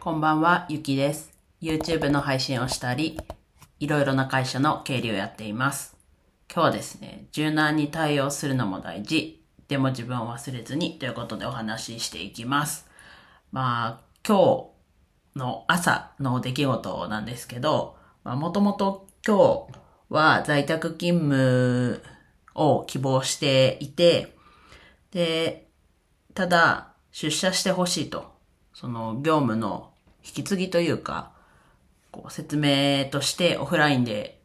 こんばんは、ゆきです。YouTube の配信をしたり、いろいろな会社の経理をやっています。今日はですね、柔軟に対応するのも大事、でも自分を忘れずにということでお話ししていきます。まあ、今日の朝の出来事なんですけど、まあ、もともと今日は在宅勤務を希望していて、で、ただ、出社してほしいと。その業務の引き継ぎというか、こう説明としてオフラインで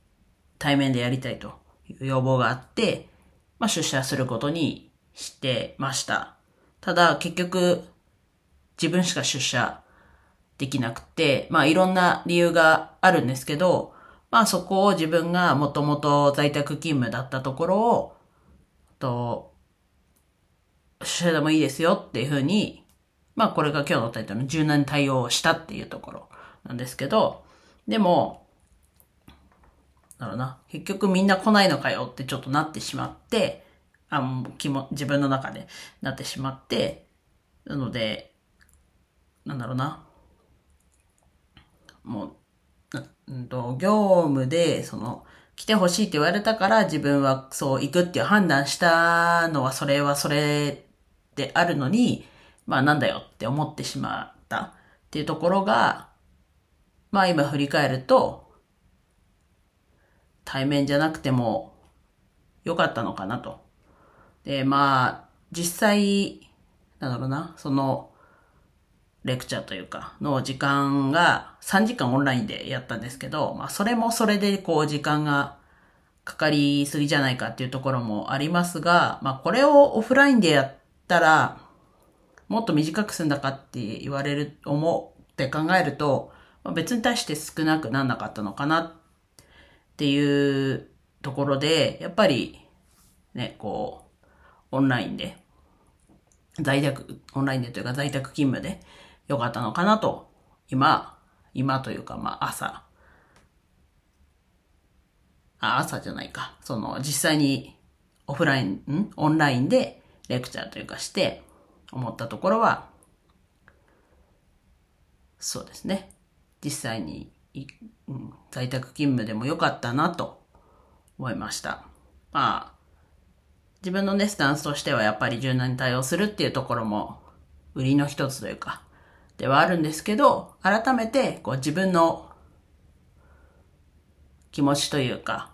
対面でやりたいという要望があって、まあ出社することにしてました。ただ結局自分しか出社できなくて、まあいろんな理由があるんですけど、まあそこを自分がもともと在宅勤務だったところを、と、出社でもいいですよっていうふうにまあこれが今日のタイトルの柔軟に対応したっていうところなんですけど、でも、なるな。結局みんな来ないのかよってちょっとなってしまって、あも気も、自分の中でなってしまって、なので、なんだろうな。もう、うんと、業務で、その、来てほしいって言われたから自分はそう行くっていう判断したのはそれはそれであるのに、まあなんだよって思ってしまったっていうところが、まあ今振り返ると、対面じゃなくても良かったのかなと。で、まあ、実際、なんだろうな、その、レクチャーというか、の時間が3時間オンラインでやったんですけど、まあそれもそれでこう時間がかかりすぎじゃないかっていうところもありますが、まあこれをオフラインでやったら、もっと短く済んだかって言われる、思って考えると、別に対して少なくなんなかったのかなっていうところで、やっぱりね、こう、オンラインで、在宅、オンラインでというか在宅勤務でよかったのかなと、今、今というかまあ朝、あ、朝じゃないか。その実際にオフライン、ん？オンラインでレクチャーというかして、思ったところは、そうですね。実際に、うん、在宅勤務でもよかったなと思いました。まあ、自分のね、スタンスとしてはやっぱり柔軟に対応するっていうところも売りの一つというか、ではあるんですけど、改めてこう自分の気持ちというか、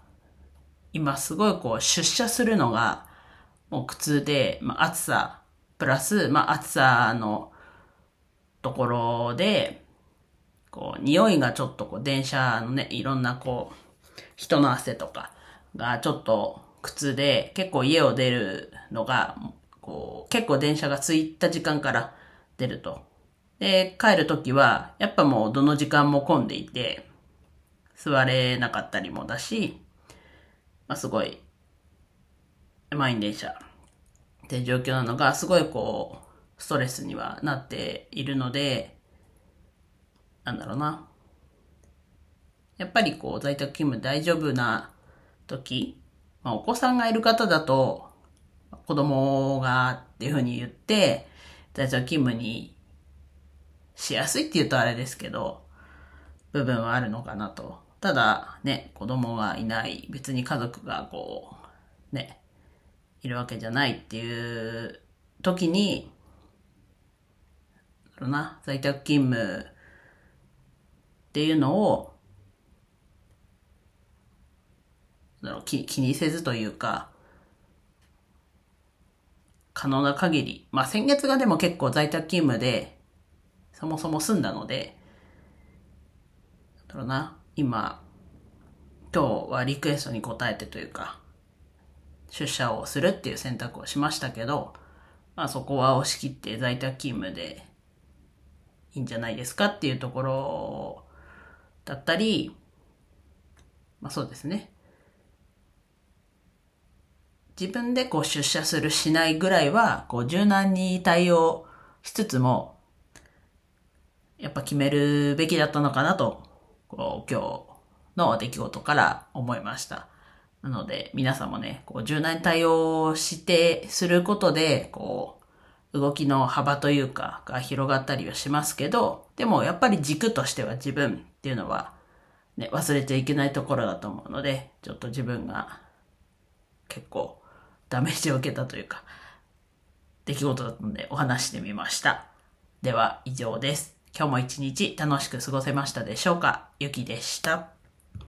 今すごいこう出社するのがもう苦痛で、まあ暑さ、プラス、まあ、暑さのところで、こう、匂いがちょっとこう、電車のね、いろんなこう、人の汗とかがちょっと苦痛で、結構家を出るのが、こう、結構電車が着いた時間から出ると。で、帰るときは、やっぱもうどの時間も混んでいて、座れなかったりもだし、まあ、すごい、満員電車って状況なのが、すごいこう、ストレスにはなっているので、なんだろうな。やっぱりこう、在宅勤務大丈夫な時、まあ、お子さんがいる方だと、子供がっていうふうに言って、在宅勤務にしやすいって言うとあれですけど、部分はあるのかなと。ただ、ね、子供がいない、別に家族がこう、ね、いるわけじゃないっていう時に、なるな、在宅勤務っていうのを、気気にせずというか、可能な限り、まあ先月がでも結構在宅勤務で、そもそも済んだので、だろうな、今、今日はリクエストに応えてというか、出社をするっていう選択をしましたけど、まあそこは押し切って在宅勤務でいいんじゃないですかっていうところだったり、まあそうですね。自分でこう出社するしないぐらいは、こう柔軟に対応しつつも、やっぱ決めるべきだったのかなと、こう今日の出来事から思いました。なので、皆さんもね、こう、柔軟に対応して、することで、こう、動きの幅というかが広がったりはしますけど、でもやっぱり軸としては自分っていうのはね、忘れちゃいけないところだと思うので、ちょっと自分が結構ダメージを受けたというか、出来事だったのでお話してみました。では以上です。今日も一日楽しく過ごせましたでしょうか？ゆきでした。